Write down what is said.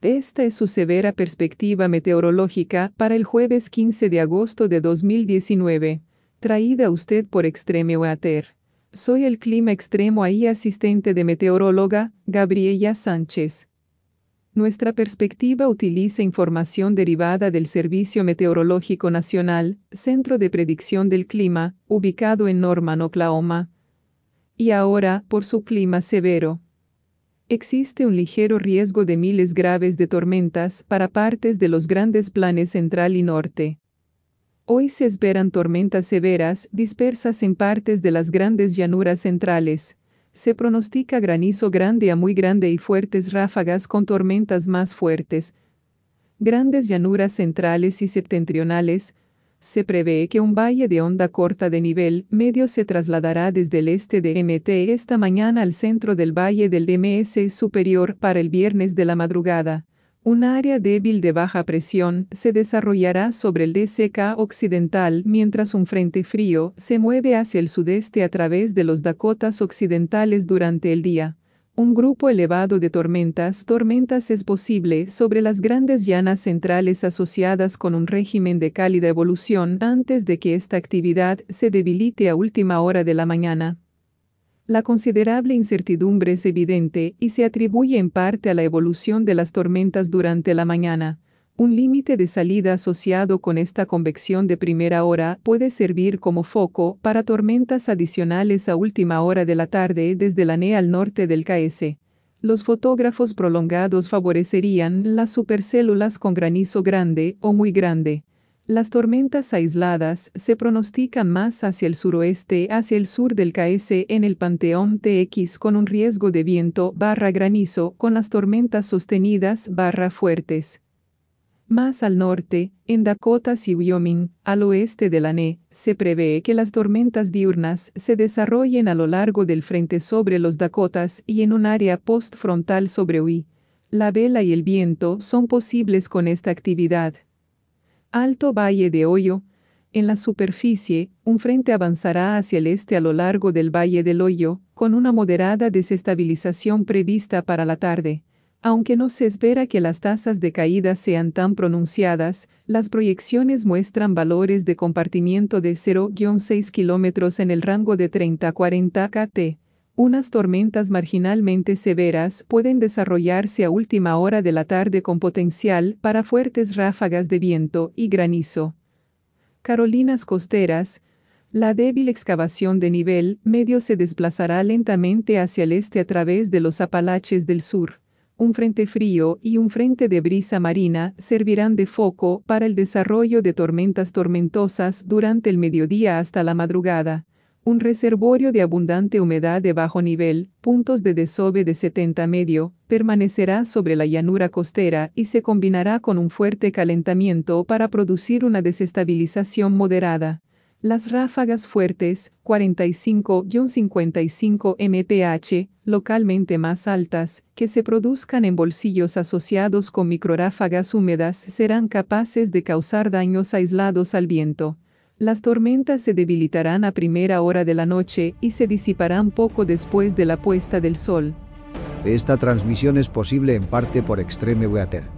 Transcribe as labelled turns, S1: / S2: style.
S1: Esta es su severa perspectiva meteorológica para el jueves 15 de agosto de 2019, traída a usted por Extreme Weather. Soy el clima extremo ahí asistente de meteoróloga, Gabriela Sánchez. Nuestra perspectiva utiliza información derivada del Servicio Meteorológico Nacional, Centro de Predicción del Clima, ubicado en Norman, Oklahoma. Y ahora, por su clima severo. Existe un ligero riesgo de miles graves de tormentas para partes de los grandes planes central y norte. Hoy se esperan tormentas severas dispersas en partes de las grandes llanuras centrales. Se pronostica granizo grande a muy grande y fuertes ráfagas con tormentas más fuertes. Grandes llanuras centrales y septentrionales, se prevé que un valle de onda corta de nivel medio se trasladará desde el este de MT esta mañana al centro del valle del MS superior para el viernes de la madrugada. Un área débil de baja presión se desarrollará sobre el DCK occidental mientras un frente frío se mueve hacia el sudeste a través de los Dakotas occidentales durante el día. Un grupo elevado de tormentas, tormentas es posible sobre las grandes llanas centrales asociadas con un régimen de cálida evolución antes de que esta actividad se debilite a última hora de la mañana. La considerable incertidumbre es evidente y se atribuye en parte a la evolución de las tormentas durante la mañana. Un límite de salida asociado con esta convección de primera hora puede servir como foco para tormentas adicionales a última hora de la tarde desde la NE al norte del KS. Los fotógrafos prolongados favorecerían las supercélulas con granizo grande o muy grande. Las tormentas aisladas se pronostican más hacia el suroeste, hacia el sur del KS en el Panteón TX con un riesgo de viento barra granizo con las tormentas sostenidas barra fuertes. Más al norte, en Dakotas y Wyoming, al oeste de la NE, se prevé que las tormentas diurnas se desarrollen a lo largo del frente sobre los Dakotas y en un área postfrontal sobre UI. La vela y el viento son posibles con esta actividad. Alto Valle de Hoyo. En la superficie, un frente avanzará hacia el este a lo largo del Valle del Hoyo, con una moderada desestabilización prevista para la tarde. Aunque no se espera que las tasas de caída sean tan pronunciadas, las proyecciones muestran valores de compartimiento de 0-6 kilómetros en el rango de 30-40 kt. Unas tormentas marginalmente severas pueden desarrollarse a última hora de la tarde con potencial para fuertes ráfagas de viento y granizo. Carolinas costeras, la débil excavación de nivel medio se desplazará lentamente hacia el este a través de los Apalaches del sur un frente frío y un frente de brisa marina servirán de foco para el desarrollo de tormentas tormentosas durante el mediodía hasta la madrugada. Un reservorio de abundante humedad de bajo nivel, puntos de desove de 70 medio, permanecerá sobre la llanura costera y se combinará con un fuerte calentamiento para producir una desestabilización moderada. Las ráfagas fuertes, 45-55 mph, localmente más altas, que se produzcan en bolsillos asociados con microráfagas húmedas serán capaces de causar daños aislados al viento. Las tormentas se debilitarán a primera hora de la noche y se disiparán poco después de la puesta del sol.
S2: Esta transmisión es posible en parte por Extreme Weather.